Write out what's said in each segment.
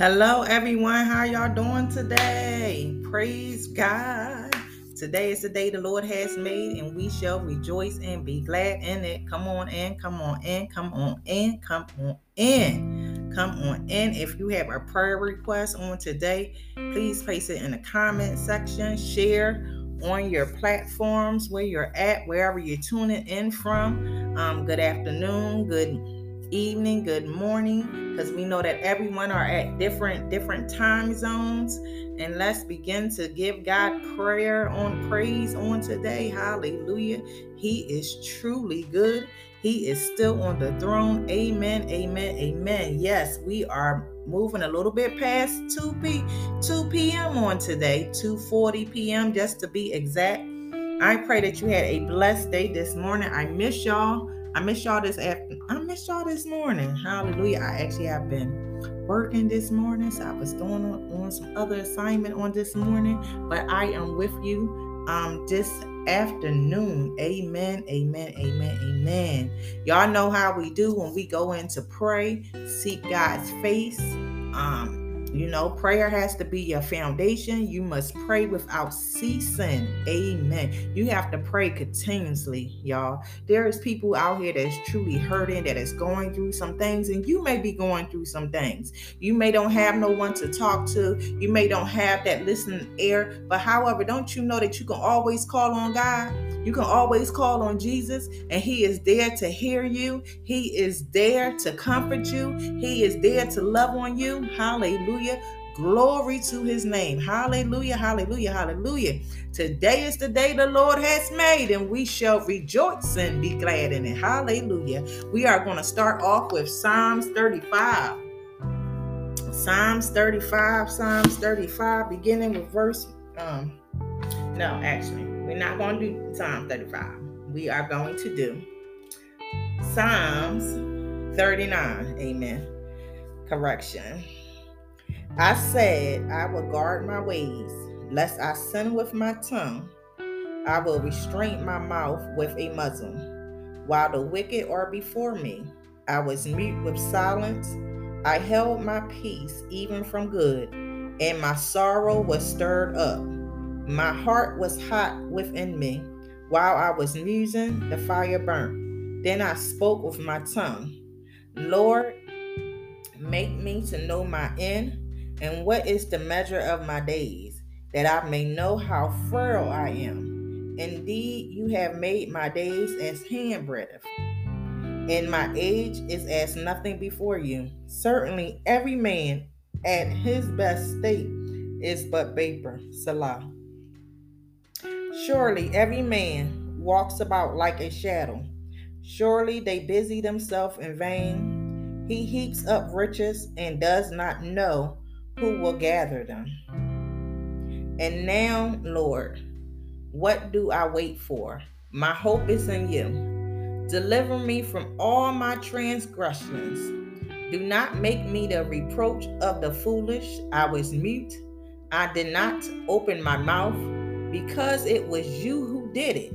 Hello, everyone. How y'all doing today? Praise God. Today is the day the Lord has made, and we shall rejoice and be glad in it. Come on in, come on in, come on in, come on in. Come on in. If you have a prayer request on today, please place it in the comment section. Share on your platforms where you're at, wherever you're tuning in from. Um, good afternoon, good evening, good morning, because we know that everyone are at different different time zones. And let's begin to give God prayer on praise on today. Hallelujah. He is truly good. He is still on the throne. Amen. Amen. Amen. Yes, we are moving a little bit past 2 p 2 p.m. on today, 2:40 p.m. just to be exact. I pray that you had a blessed day this morning. I miss y'all. I miss y'all this after. I miss y'all this morning. Hallelujah. I actually have been working this morning, so I was doing on, on some other assignment on this morning, but I am with you um this afternoon. Amen. Amen. Amen. Amen. Y'all know how we do when we go in to pray, seek God's face. Um you know, prayer has to be your foundation. You must pray without ceasing. Amen. You have to pray continuously, y'all. There is people out here that's truly hurting, that is going through some things, and you may be going through some things. You may don't have no one to talk to. You may don't have that listening ear. But however, don't you know that you can always call on God? You can always call on Jesus, and He is there to hear you. He is there to comfort you. He is there to love on you. Hallelujah. Glory to his name. Hallelujah, hallelujah, hallelujah. Today is the day the Lord has made, and we shall rejoice and be glad in it. Hallelujah. We are going to start off with Psalms 35. Psalms 35, Psalms 35, beginning with verse um no, actually, we're not going to do Psalm 35. We are going to do Psalms 39. Amen. Correction. I said, I will guard my ways, lest I sin with my tongue. I will restrain my mouth with a muzzle. While the wicked are before me, I was mute with silence. I held my peace even from good, and my sorrow was stirred up. My heart was hot within me. While I was musing, the fire burnt. Then I spoke with my tongue. Lord, make me to know my end, and what is the measure of my days, that I may know how frail I am. Indeed, you have made my days as handbreadth, and my age is as nothing before you. Certainly, every man at his best state is but vapor. Selah. Surely every man walks about like a shadow. Surely they busy themselves in vain. He heaps up riches and does not know who will gather them. And now, Lord, what do I wait for? My hope is in you. Deliver me from all my transgressions. Do not make me the reproach of the foolish. I was mute. I did not open my mouth because it was you who did it.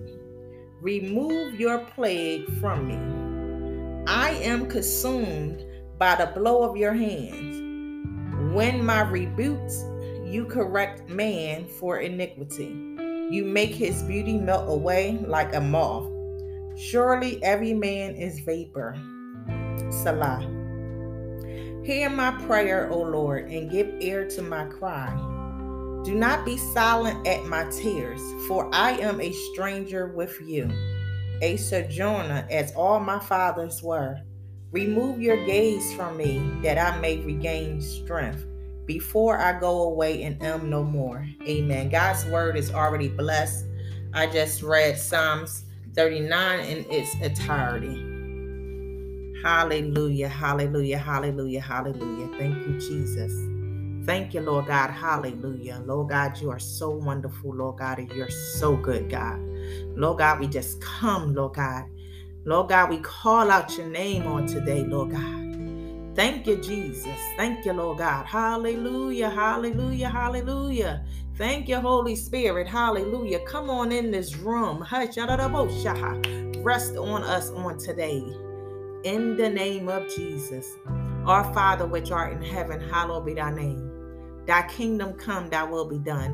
Remove your plague from me. I am consumed by the blow of your hands. When my rebukes, you correct man for iniquity. You make his beauty melt away like a moth. Surely every man is vapor. Selah. Hear my prayer, O Lord, and give ear to my cry. Do not be silent at my tears, for I am a stranger with you, a sojourner as all my fathers were. Remove your gaze from me, that I may regain strength before I go away and am no more. Amen. God's word is already blessed. I just read Psalms 39 in its entirety. Hallelujah, hallelujah, hallelujah, hallelujah. Thank you, Jesus. Thank you, Lord God. Hallelujah. Lord God, you are so wonderful, Lord God, you're so good, God. Lord God, we just come, Lord God. Lord God, we call out your name on today, Lord God. Thank you, Jesus. Thank you, Lord God. Hallelujah, hallelujah, hallelujah. Thank you, Holy Spirit. Hallelujah. Come on in this room. Rest on us on today. In the name of Jesus. Our Father which art in heaven, hallowed be thy name. Thy kingdom come, thy will be done,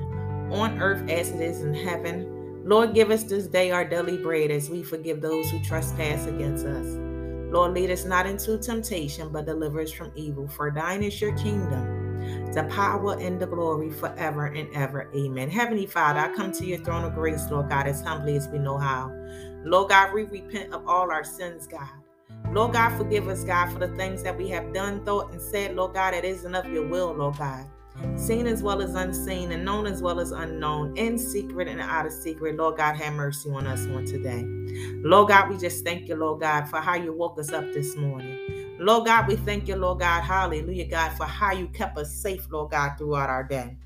on earth as it is in heaven. Lord, give us this day our daily bread as we forgive those who trespass against us. Lord, lead us not into temptation, but deliver us from evil. For thine is your kingdom, the power and the glory forever and ever. Amen. Heavenly Father, I come to your throne of grace, Lord God, as humbly as we know how. Lord God, we repent of all our sins, God. Lord God, forgive us, God, for the things that we have done, thought, and said, Lord God, that isn't of your will, Lord God. Seen as well as unseen, and known as well as unknown, in secret and out of secret. Lord God, have mercy on us on today. Lord God, we just thank you, Lord God, for how you woke us up this morning. Lord God, we thank you, Lord God, hallelujah, God, for how you kept us safe, Lord God, throughout our day.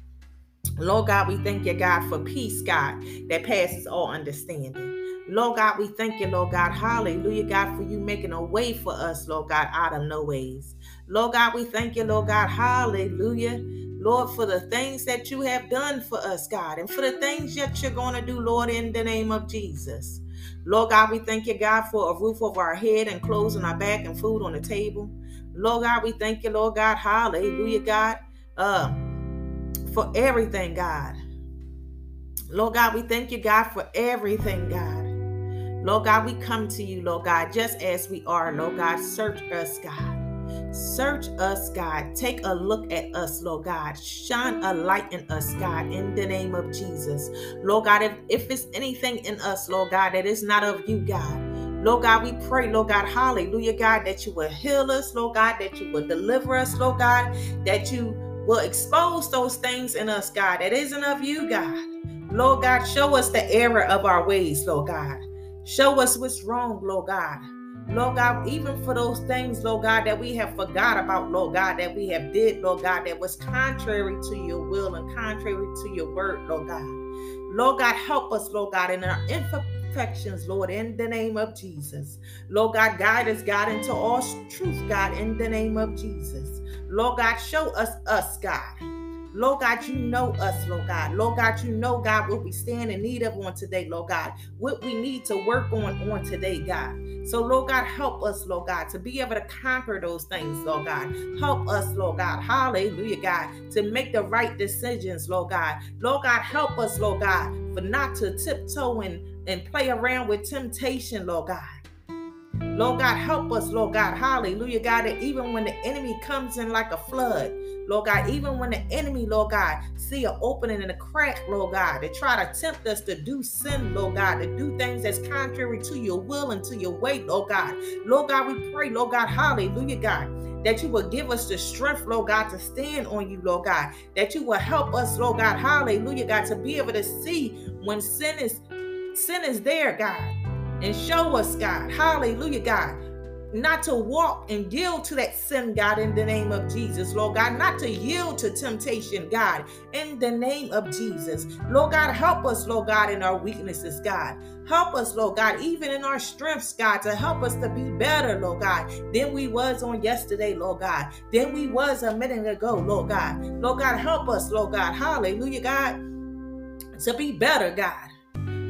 Lord God, we thank you, God, for peace, God, that passes all understanding. Lord God, we thank you, Lord God. Hallelujah, God, for you making a way for us, Lord God, out of no ways. Lord God, we thank you, Lord God. Hallelujah. Lord, for the things that you have done for us, God, and for the things that you're going to do, Lord, in the name of Jesus. Lord God, we thank you, God, for a roof over our head and clothes on our back and food on the table. Lord God, we thank you, Lord God. Hallelujah, God, uh, for everything, God. Lord God, we thank you, God, for everything, God. Lord God, we come to you, Lord God, just as we are, Lord God. Search us, God. Search us, God. Take a look at us, Lord God. Shine a light in us, God, in the name of Jesus. Lord God, if, if it's anything in us, Lord God, that is not of you, God. Lord God, we pray, Lord God, hallelujah, God, that you will heal us, Lord God, that you will deliver us, Lord God, that you will expose those things in us, God, that isn't of you, God. Lord God, show us the error of our ways, Lord God. Show us what's wrong, Lord God. Lord God, even for those things, Lord God, that we have forgot about, Lord God, that we have did, Lord God, that was contrary to your will and contrary to your word, Lord God. Lord God, help us, Lord God, in our imperfections, Lord, in the name of Jesus. Lord God, guide us, God, into all truth, God, in the name of Jesus. Lord God, show us us, God. Lord God, you know us, Lord God. Lord God, you know, God, what we stand in need of on today, Lord God. What we need to work on on today, God. So, Lord God, help us, Lord God, to be able to conquer those things, Lord God. Help us, Lord God. Hallelujah, God, to make the right decisions, Lord God. Lord God, help us, Lord God, for not to tiptoe and, and play around with temptation, Lord God. Lord God, help us, Lord God. Hallelujah, God, that even when the enemy comes in like a flood, Lord God, even when the enemy, Lord God, see an opening and a crack, Lord God, to try to tempt us to do sin, Lord God, to do things that's contrary to your will and to your way, Lord God. Lord God, we pray, Lord God, hallelujah, God, that you will give us the strength, Lord God, to stand on you, Lord God, that you will help us, Lord God, hallelujah, God, to be able to see when sin is sin is there, God, and show us, God, hallelujah, God, not to walk and yield to that sin, God, in the name of Jesus, Lord God, not to yield to temptation, God, in the name of Jesus. Lord God, help us, Lord God, in our weaknesses, God. Help us, Lord God, even in our strengths, God, to help us to be better, Lord God, than we was on yesterday, Lord God, than we was a minute ago, Lord God. Lord God, help us, Lord God. Hallelujah, God, to be better, God.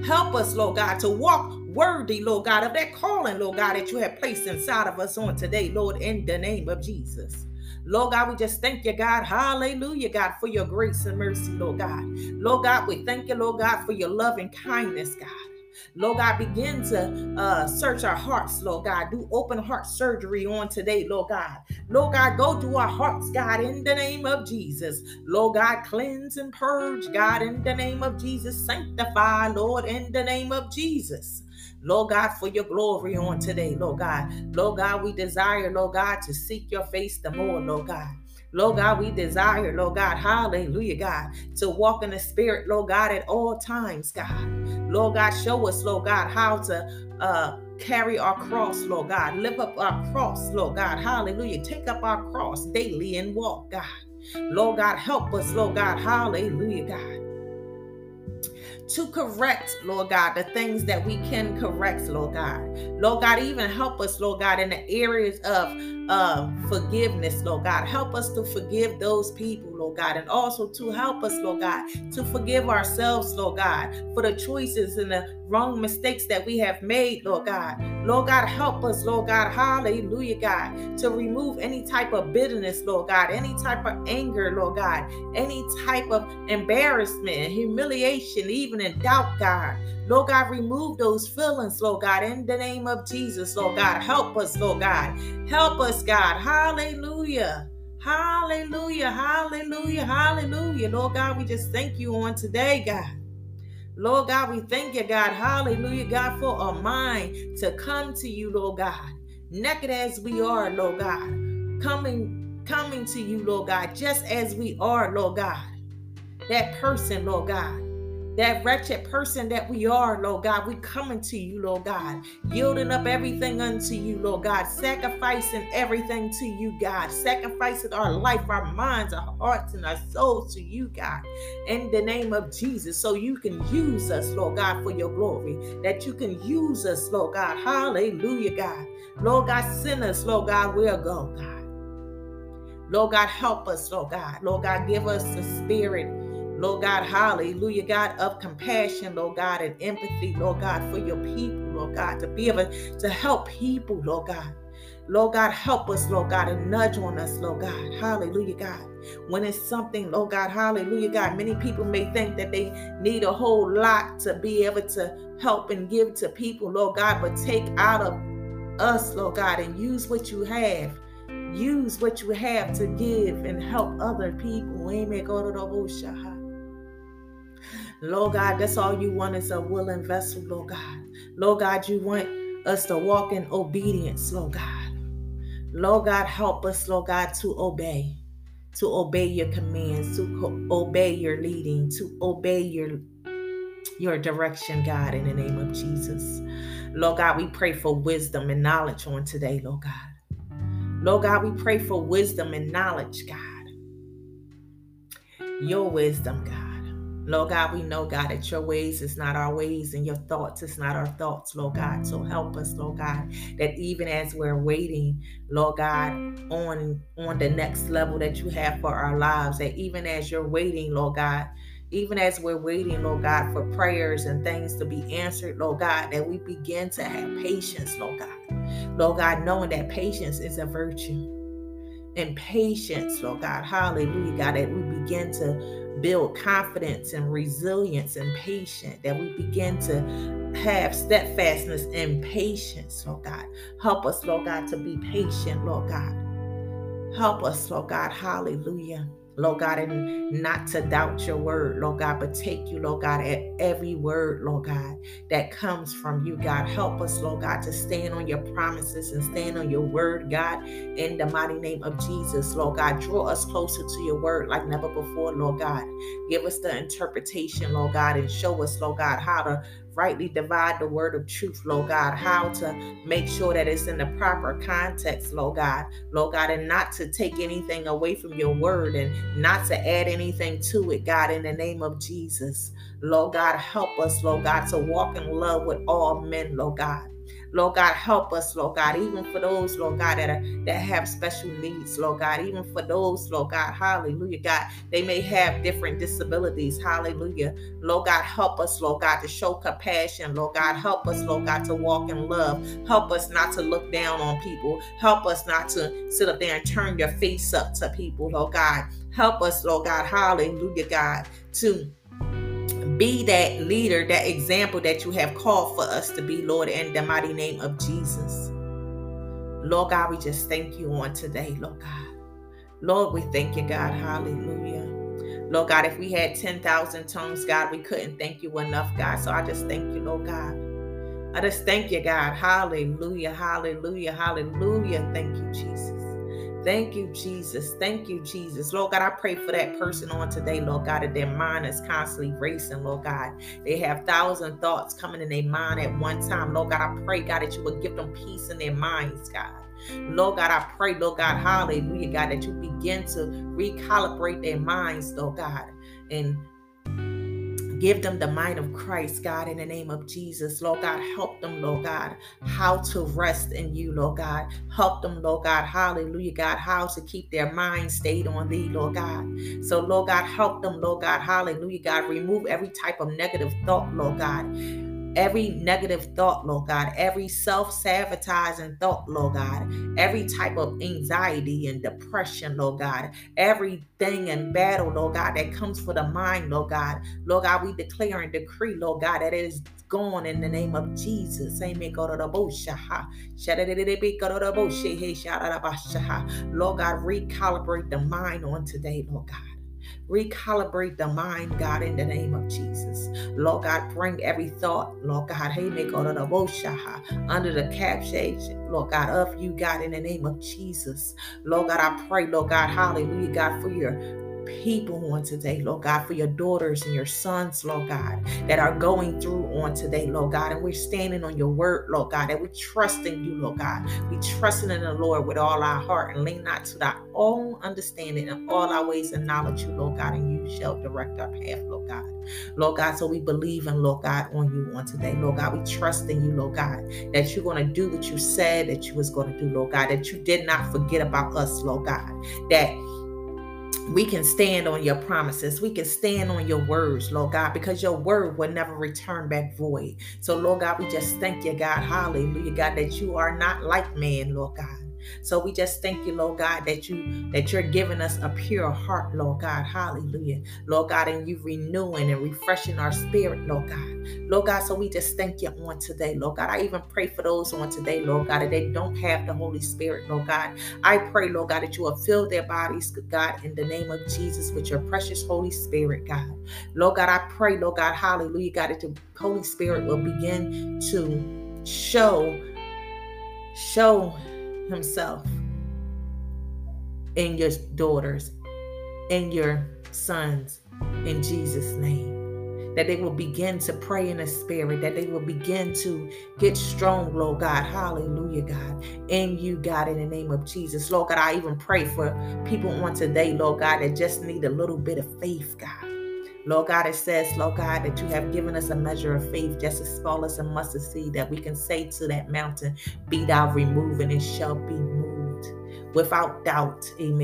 Help us, Lord God, to walk worthy, Lord God, of that calling, Lord God, that you have placed inside of us on today, Lord, in the name of Jesus. Lord God, we just thank you, God. Hallelujah, God, for your grace and mercy, Lord God. Lord God, we thank you, Lord God, for your love and kindness, God. Lord God, begin to uh, search our hearts, Lord God. Do open heart surgery on today, Lord God. Lord God, go to our hearts, God, in the name of Jesus. Lord God, cleanse and purge, God, in the name of Jesus. Sanctify, Lord, in the name of Jesus. Lord God, for your glory on today, Lord God. Lord God, we desire, Lord God, to seek your face the more, Lord God. Lord God, we desire, Lord God, hallelujah, God, to walk in the spirit, Lord God, at all times, God. Lord God, show us, Lord God, how to uh, carry our cross, Lord God. Lift up our cross, Lord God, hallelujah. Take up our cross daily and walk, God. Lord God, help us, Lord God, hallelujah, God to correct, Lord God, the things that we can correct, Lord God. Lord God, even help us, Lord God, in the areas of uh, forgiveness, Lord God. Help us to forgive those people, Lord God, and also to help us, Lord God, to forgive ourselves, Lord God, for the choices and the wrong mistakes that we have made, Lord God. Lord God, help us, Lord God, hallelujah, God, to remove any type of bitterness, Lord God, any type of anger, Lord God, any type of embarrassment, humiliation, even in doubt, God. Lord God, remove those feelings, Lord God, in the name of Jesus, Lord God. Help us, Lord God. Help us, God. Hallelujah. Hallelujah. Hallelujah. Hallelujah. Lord God, we just thank you on today, God. Lord God, we thank you, God. Hallelujah, God, for a mind to come to you, Lord God. Naked as we are, Lord God. Coming, coming to you, Lord God, just as we are, Lord God. That person, Lord God that wretched person that we are, Lord God. We coming to you, Lord God, yielding up everything unto you, Lord God, sacrificing everything to you, God, sacrificing our life, our minds, our hearts, and our souls to you, God, in the name of Jesus, so you can use us, Lord God, for your glory, that you can use us, Lord God. Hallelujah, God. Lord God, send us, Lord God, we'll go, God. Lord God, help us, Lord God. Lord God, give us the spirit Lord God, hallelujah, God, of compassion, Lord God, and empathy, Lord God, for your people, Lord God, to be able to help people, Lord God. Lord God, help us, Lord God, and nudge on us, Lord God. Hallelujah, God. When it's something, Lord God, hallelujah, God. Many people may think that they need a whole lot to be able to help and give to people, Lord God, but take out of us, Lord God, and use what you have. Use what you have to give and help other people. Amen. Lord God, that's all you want is a willing vessel, Lord God. Lord God, you want us to walk in obedience, Lord God. Lord God, help us, Lord God, to obey, to obey your commands, to obey your leading, to obey your your direction, God, in the name of Jesus. Lord God, we pray for wisdom and knowledge on today, Lord God. Lord God, we pray for wisdom and knowledge, God. Your wisdom, God. Lord God, we know, God, that your ways is not our ways and your thoughts is not our thoughts, Lord God. So help us, Lord God, that even as we're waiting, Lord God, on, on the next level that you have for our lives, that even as you're waiting, Lord God, even as we're waiting, Lord God, for prayers and things to be answered, Lord God, that we begin to have patience, Lord God. Lord God, knowing that patience is a virtue. And patience, Lord God, hallelujah, God, that we begin to build confidence and resilience and patience, that we begin to have steadfastness and patience, Lord God. Help us, Lord God, to be patient, Lord God. Help us, Lord God. Hallelujah. Lord God, and not to doubt your word, Lord God, but take you, Lord God, at every word, Lord God, that comes from you, God. Help us, Lord God, to stand on your promises and stand on your word, God, in the mighty name of Jesus, Lord God. Draw us closer to your word like never before, Lord God. Give us the interpretation, Lord God, and show us, Lord God, how to rightly divide the word of truth, Lord God, how to make sure that it's in the proper context, Lord God, Lord God, and not to take anything away from your word and not to add anything to it, God, in the name of Jesus. Lord God, help us, Lord God, to walk in love with all men, Lord God. Lord God, help us, Lord God, even for those, Lord God, that are that have special needs, Lord God, even for those, Lord God, hallelujah, God, they may have different disabilities, hallelujah. Lord God, help us, Lord God, to show compassion, Lord God, help us, Lord God, to walk in love. Help us not to look down on people. Help us not to sit up there and turn your face up to people, Lord God. Help us, Lord God, hallelujah, God, to be that leader, that example that you have called for us to be, Lord, in the mighty name of Jesus. Lord God, we just thank you on today, Lord God. Lord, we thank you, God. Hallelujah. Lord God, if we had 10,000 tongues, God, we couldn't thank you enough, God. So I just thank you, Lord God. I just thank you, God. Hallelujah. Hallelujah. Hallelujah. Thank you, Jesus. Thank you, Jesus. Thank you, Jesus. Lord God, I pray for that person on today, Lord God, that their mind is constantly racing, Lord God. They have thousand thoughts coming in their mind at one time. Lord God, I pray, God, that you would give them peace in their minds, God. Lord God, I pray, Lord God, hallelujah, God, that you begin to recalibrate their minds, Lord God, and Give them the mind of Christ, God, in the name of Jesus. Lord God, help them, Lord God, how to rest in you, Lord God. Help them, Lord God, hallelujah, God, how to keep their mind stayed on thee, Lord God. So, Lord God, help them, Lord God, hallelujah, God. Remove every type of negative thought, Lord God every negative thought, Lord God, every self sabotaging thought, Lord God, every type of anxiety and depression, Lord God, everything in battle, Lord God, that comes for the mind, Lord God. Lord God, we declare and decree, Lord God, that it is gone in the name of Jesus. Amen. Lord God, recalibrate the mind on today, Lord God. Recalibrate the mind, God, in the name of Jesus. Lord God, bring every thought, Lord God, hey, make all of the under the caption, Lord God, of you, God, in the name of Jesus. Lord God, I pray, Lord God, hallelujah, God, for your people on today, Lord God, for your daughters and your sons, Lord God, that are going through on today, Lord God. And we're standing on your word, Lord God, and we trust in you, Lord God. We trusting in the Lord with all our heart and lean not to thy own understanding and all our ways acknowledge you, Lord God, and you shall direct our path, Lord God. Lord God, so we believe in, Lord God, on you on today, Lord God. We trust in you, Lord God, that you're going to do what you said that you was going to do, Lord God, that you did not forget about us, Lord God, that we can stand on your promises. We can stand on your words, Lord God, because your word will never return back void. So, Lord God, we just thank you, God. Hallelujah, God, that you are not like man, Lord God. So we just thank you, Lord God, that you that you're giving us a pure heart, Lord God. Hallelujah. Lord God, and you renewing and refreshing our spirit, Lord God. Lord God, so we just thank you on today, Lord God. I even pray for those on today, Lord God, that they don't have the Holy Spirit, Lord God. I pray, Lord God, that you will fill their bodies, God, in the name of Jesus with your precious Holy Spirit, God. Lord God, I pray, Lord God, hallelujah, God, that the Holy Spirit will begin to show, show himself in your daughters, in your sons, in Jesus' name. That they will begin to pray in the spirit, that they will begin to get strong, Lord God. Hallelujah, God. In you, God, in the name of Jesus. Lord God, I even pray for people on today, Lord God, that just need a little bit of faith, God. Lord God, it says, Lord God, that you have given us a measure of faith just as small as a mustard seed that we can say to that mountain, Be thou removed, and it shall be moved. Without doubt, you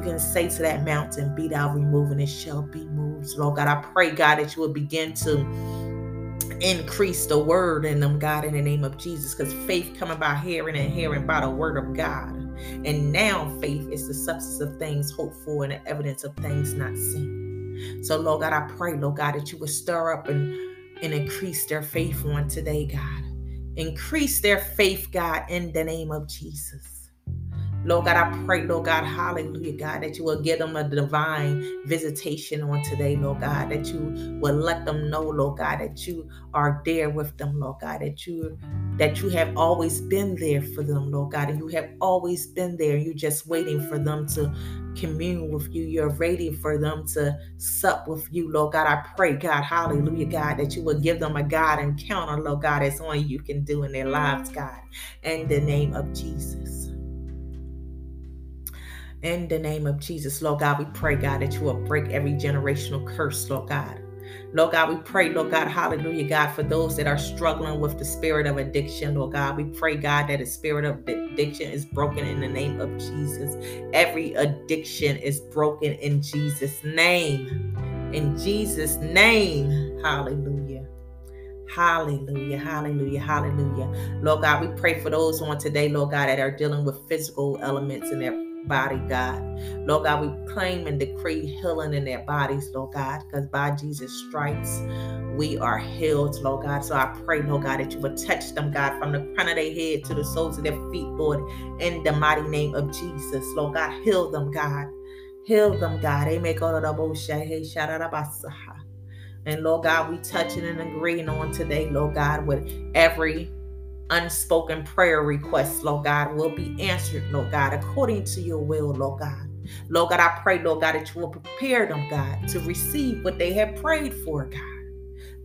can say to that mountain, Be thou removed, and it shall be moved. Lord God, I pray, God, that you will begin to increase the word in them, God, in the name of Jesus, because faith coming by hearing and hearing by the word of God. And now faith is the substance of things hoped for and the evidence of things not seen. So, Lord God, I pray, Lord God, that you would stir up and, and increase their faith on today, God. Increase their faith, God, in the name of Jesus. Lord God, I pray, Lord God, hallelujah, God, that you will give them a divine visitation on today, Lord God, that you will let them know, Lord God, that you are there with them, Lord God, that you that you have always been there for them, Lord God, and you have always been there. You're just waiting for them to commune with you. You're waiting for them to sup with you, Lord God. I pray, God, hallelujah, God, that you will give them a God encounter, Lord God, as only you can do in their lives, God, in the name of Jesus. In the name of Jesus, Lord God, we pray, God, that you will break every generational curse, Lord God. Lord God, we pray, Lord God, hallelujah, God, for those that are struggling with the spirit of addiction, Lord God. We pray, God, that the spirit of addiction is broken in the name of Jesus. Every addiction is broken in Jesus' name. In Jesus' name, hallelujah. Hallelujah, hallelujah, hallelujah. Lord God, we pray for those on today, Lord God, that are dealing with physical elements in their body, God. Lord God, we claim and decree healing in their bodies, Lord God, because by Jesus' stripes, we are healed, Lord God. So I pray, Lord God, that you would touch them, God, from the crown of their head to the soles of their feet, Lord, in the mighty name of Jesus. Lord God, heal them, God. Heal them, God. Amen. And Lord God, we touching and agreeing on today, Lord God, with every unspoken prayer requests, Lord God, will be answered, Lord God, according to your will, Lord God. Lord God, I pray, Lord God, that you will prepare them, God, to receive what they have prayed for, God.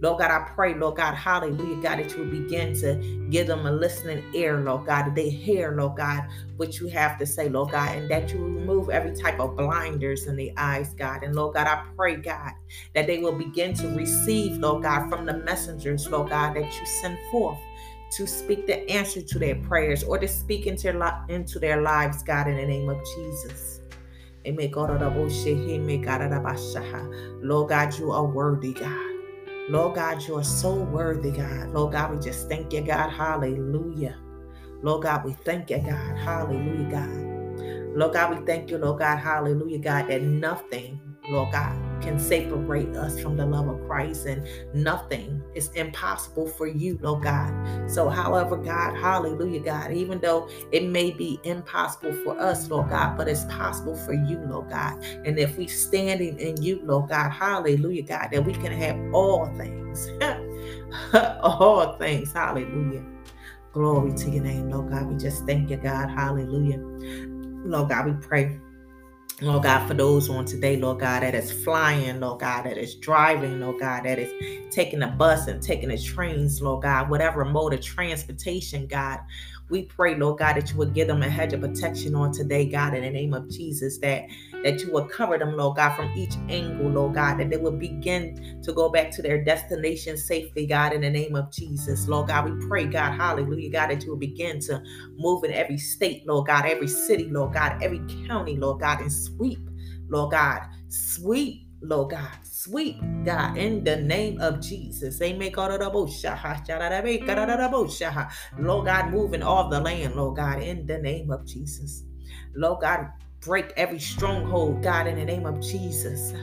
Lord God, I pray, Lord God, hallelujah, God, that you will begin to give them a listening ear, Lord God, that they hear, Lord God, what you have to say, Lord God, and that you remove every type of blinders in the eyes, God. And Lord God, I pray, God, that they will begin to receive, Lord God, from the messengers, Lord God, that you send forth to speak the answer to their prayers or to speak into, into their lives, God, in the name of Jesus. Amen. Lord God, you are worthy, God. Lord God, you are so worthy, God. Lord God, we just thank you, God. Hallelujah. Lord God, we thank you, God. Hallelujah, God. Lord God, we thank you, Lord God. Hallelujah, God, that nothing, Lord God, can separate us from the love of Christ, and nothing is impossible for you, Lord God. So, however, God, hallelujah, God, even though it may be impossible for us, Lord God, but it's possible for you, Lord God. And if we standing in you, Lord God, hallelujah, God, that we can have all things, all things, hallelujah. Glory to your name, Lord God. We just thank you, God, hallelujah. Lord God, we pray Lord God, for those on today, Lord God, that is flying, Lord God, that is driving, Lord God, that is taking a bus and taking the trains, Lord God, whatever mode of transportation, God. We pray, Lord God, that you would give them a hedge of protection on today, God, in the name of Jesus, that that you would cover them, Lord God, from each angle, Lord God, that they would begin to go back to their destination safely, God, in the name of Jesus. Lord God, we pray, God, hallelujah, God, that you will begin to move in every state, Lord God, every city, Lord God, every county, Lord God, and sweep, Lord God, sweep Lord God. Sweep, God, in the name of Jesus. Lord God, moving all the land, Lord God, in the name of Jesus. Lord God, break every stronghold, God, in the name of Jesus.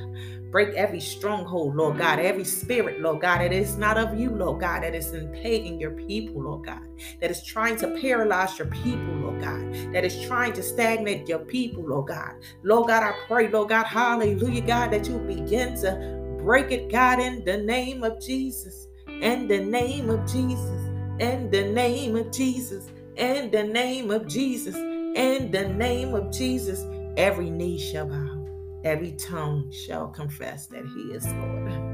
Break every stronghold, Lord God, every spirit, Lord God, that is not of you, Lord God, that is impeding your people, Lord God, that is trying to paralyze your people, Lord God, that is trying to stagnate your people, Lord God. Lord God, I pray, Lord God, hallelujah, God, that you begin to break it, God, in the name of Jesus, in the name of Jesus, in the name of Jesus, in the name of Jesus, in the name of Jesus, every knee shall bow. Every tongue shall confess that He is Lord.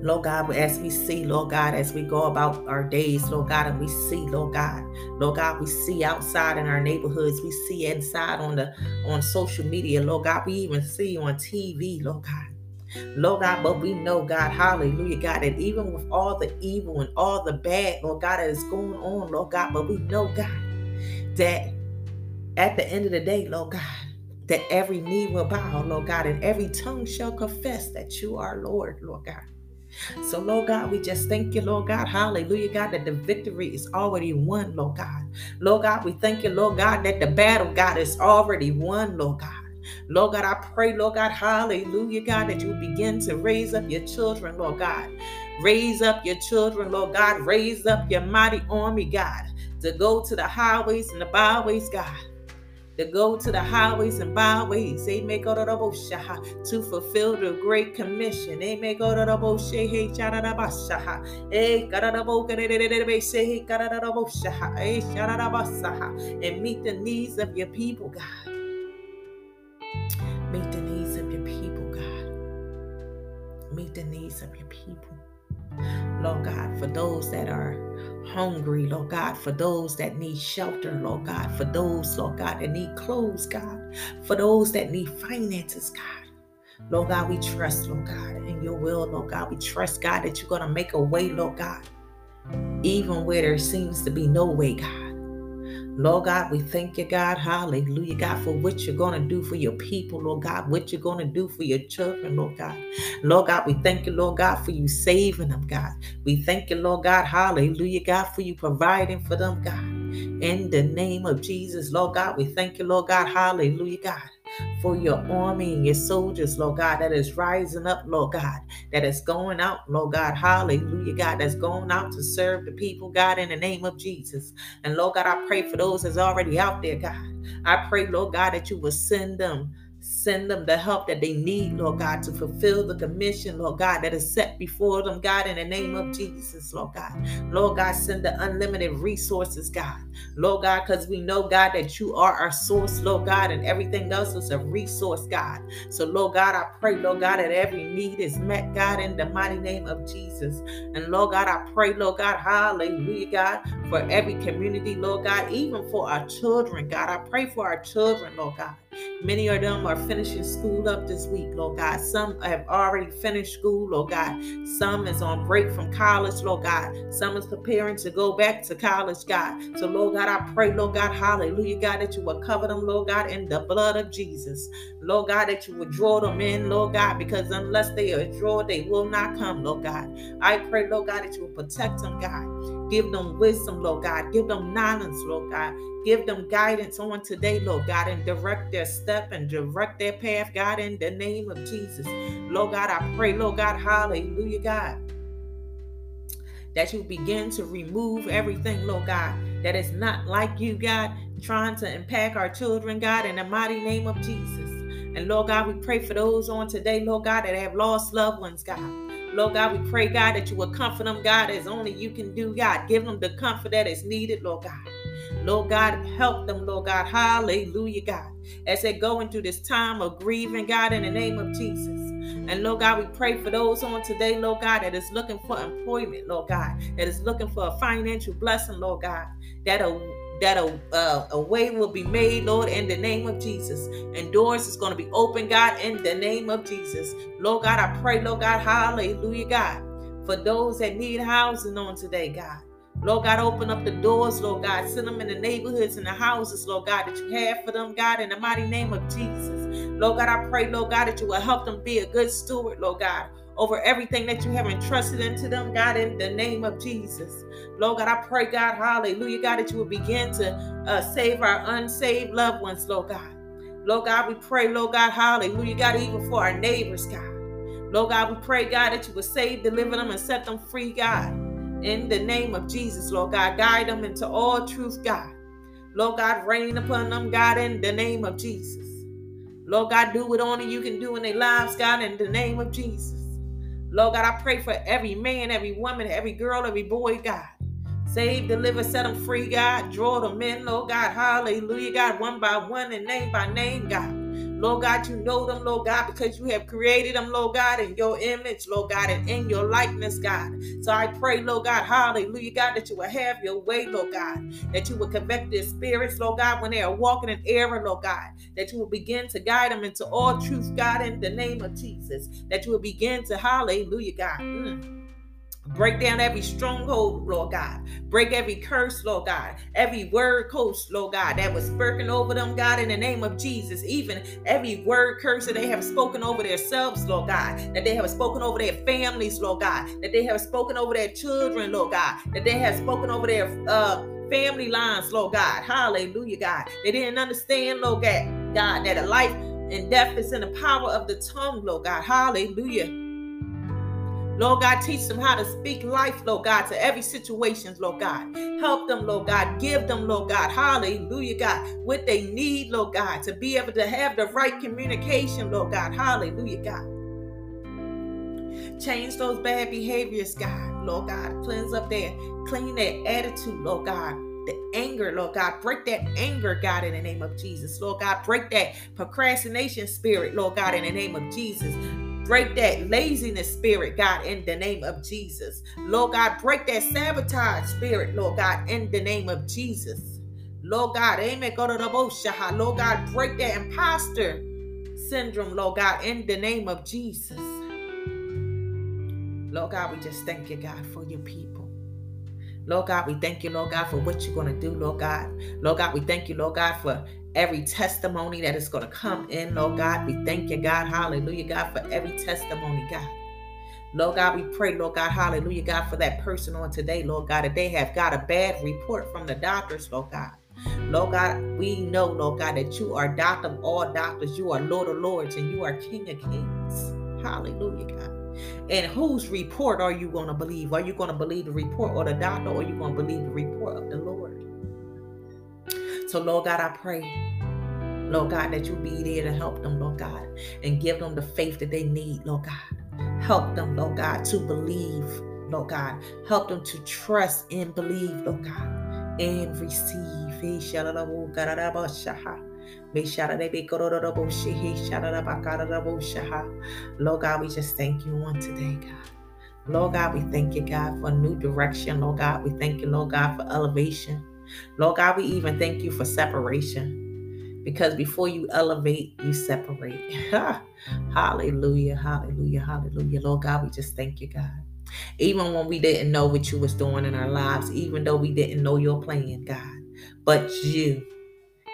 Lord God, as we see, Lord God, as we go about our days, Lord God, and we see, Lord God, Lord God, we see outside in our neighborhoods, we see inside on the on social media, Lord God, we even see on TV, Lord God. Lord God, but we know, God, hallelujah, God, that even with all the evil and all the bad, Lord God, that is going on, Lord God, but we know, God, that at the end of the day, Lord God, that every knee will bow, Lord God, and every tongue shall confess that you are Lord, Lord God. So, Lord God, we just thank you, Lord God. Hallelujah, God, that the victory is already won, Lord God. Lord God, we thank you, Lord God, that the battle, God, is already won, Lord God. Lord God, I pray, Lord God, hallelujah, God, that you begin to raise up your children, Lord God. Raise up your children, Lord God. Raise up your mighty army, God, to go to the highways and the byways, God to go to the highways and byways, amen, to fulfill the great commission, amen, and meet the needs of your people, God. Meet the needs of your people, God. Meet the needs of your people. Lord God, for those that are hungry, Lord God, for those that need shelter, Lord God, for those, Lord God, that need clothes, God, for those that need finances, God. Lord God, we trust, Lord God, in your will, Lord God. We trust, God, that you're going to make a way, Lord God, even where there seems to be no way, God. Lord God, we thank you, God. Hallelujah, God, for what you're going to do for your people, Lord God, what you're going to do for your children, Lord God. Lord God, we thank you, Lord God, for you saving them, God. We thank you, Lord God. Hallelujah, God, for you providing for them, God. In the name of Jesus, Lord God, we thank you, Lord God. Hallelujah, God for your army and your soldiers, Lord God, that is rising up, Lord God, that is going out, Lord God, hallelujah, God, that's going out to serve the people, God, in the name of Jesus. And Lord God, I pray for those that's already out there, God. I pray, Lord God, that you will send them Send them the help that they need, Lord God, to fulfill the commission, Lord God, that is set before them, God, in the name of Jesus, Lord God. Lord God, send the unlimited resources, God. Lord God, because we know, God, that you are our source, Lord God, and everything else is a resource, God. So, Lord God, I pray, Lord God, that every need is met, God, in the mighty name of Jesus. And Lord God, I pray, Lord God, hallelujah, God, for every community, Lord God, even for our children, God. I pray for our children, Lord God. Many of them are finishing school up this week, Lord God. Some have already finished school, Lord God. Some is on break from college, Lord God. Some is preparing to go back to college, God. So, Lord God, I pray, Lord God, hallelujah, God, that you will cover them, Lord God, in the blood of Jesus. Lord God, that you will draw them in, Lord God, because unless they are drawn, they will not come, Lord God. I pray, Lord God, that you will protect them, God. Give them wisdom, Lord God. Give them knowledge, Lord God. Give them guidance on today, Lord God, and direct their step and direct their path, God, in the name of Jesus. Lord God, I pray, Lord God, hallelujah, God, that you begin to remove everything, Lord God, that is not like you, God, trying to impact our children, God, in the mighty name of Jesus. And Lord God, we pray for those on today, Lord God, that have lost loved ones, God. Lord God, we pray, God, that you will comfort them, God, as only you can do, God. Give them the comfort that is needed, Lord God. Lord God, help them, Lord God. Hallelujah, God. As they go into this time of grieving, God, in the name of Jesus. And Lord God, we pray for those on today, Lord God, that is looking for employment, Lord God, that is looking for a financial blessing, Lord God, that a that a, uh, a way will be made, Lord, in the name of Jesus. And doors is going to be open, God, in the name of Jesus. Lord God, I pray, Lord God, hallelujah, God, for those that need housing on today, God. Lord God, open up the doors, Lord God. Send them in the neighborhoods and the houses, Lord God, that you have for them, God, in the mighty name of Jesus. Lord God, I pray, Lord God, that you will help them be a good steward, Lord God, over everything that you have entrusted into them, God, in the name of Jesus. Lord God, I pray, God, hallelujah, God, that you will begin to uh, save our unsaved loved ones, Lord God. Lord God, we pray, Lord God, hallelujah, God, even for our neighbors, God. Lord God, we pray, God, that you will save, deliver them, and set them free, God. In the name of Jesus, Lord God, guide them into all truth, God. Lord God, rain upon them, God, in the name of Jesus. Lord God, do what only you can do in their lives, God, in the name of Jesus. Lord God, I pray for every man, every woman, every girl, every boy, God. Save, deliver, set them free, God. Draw them in, Lord God. Hallelujah, God, one by one and name by name, God. Lord God, you know them, Lord God, because you have created them, Lord God, in your image, Lord God, and in your likeness, God. So I pray, Lord God, hallelujah, God, that you will have your way, Lord God, that you will convict their spirits, Lord God, when they are walking in error, Lord God, that you will begin to guide them into all truth, God, in the name of Jesus, that you will begin to, hallelujah, God. Mm Break down every stronghold, Lord God. Break every curse, Lord God. Every word curse, Lord God, that was spoken over them, God, in the name of Jesus. Even every word curse that they have spoken over themselves, Lord God. That they have spoken over their families, Lord God. That they have spoken over their children, Lord God. That they have spoken over their uh, family lines, Lord God. Hallelujah, God. They didn't understand, Lord God, God, that a life and death is in the power of the tongue, Lord God. Hallelujah. Lord God, teach them how to speak life, Lord God, to every situation, Lord God. Help them, Lord God. Give them, Lord God, hallelujah, God, what they need, Lord God, to be able to have the right communication, Lord God. Hallelujah, God. Change those bad behaviors, God, Lord God. Cleanse up their, clean their attitude, Lord God the anger, Lord God. Break that anger, God, in the name of Jesus. Lord God, break that procrastination spirit, Lord God, in the name of Jesus. Break that laziness spirit, God, in the name of Jesus. Lord God, break that sabotage spirit, Lord God, in the name of Jesus. Lord God, amen. Go to the Lord God, break that imposter syndrome, Lord God, in the name of Jesus. Lord God, we just thank you, God, for your people. Lord God, we thank you, Lord God, for what you're going to do, Lord God. Lord God, we thank you, Lord God, for every testimony that is going to come in, Lord God. We thank you, God. Hallelujah, God, for every testimony, God. Lord God, we pray, Lord God, hallelujah, God, for that person on today, Lord God, that they have got a bad report from the doctors, Lord God. Lord God, we know, Lord God, that you are doctor of all doctors, you are Lord of lords, and you are King of kings. Hallelujah, God. And whose report are you going to believe? Are you going to believe the report or the doctor, or are you going to believe the report of the Lord? So, Lord God, I pray, Lord God, that you be there to help them, Lord God, and give them the faith that they need, Lord God. Help them, Lord God, to believe, Lord God. Help them to trust and believe, Lord God, and receive. Lord God, we just thank you on today, God. Lord God, we thank you, God, for new direction. Lord God, we thank you, Lord God, for elevation. Lord God, we even thank you for separation. Because before you elevate, you separate. hallelujah, hallelujah, hallelujah. Lord God, we just thank you, God. Even when we didn't know what you was doing in our lives, even though we didn't know your plan, God. But you,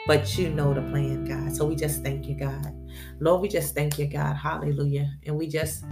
but you know the plan, God. So we just thank you, God. Lord, we just thank you, God. Hallelujah. And we just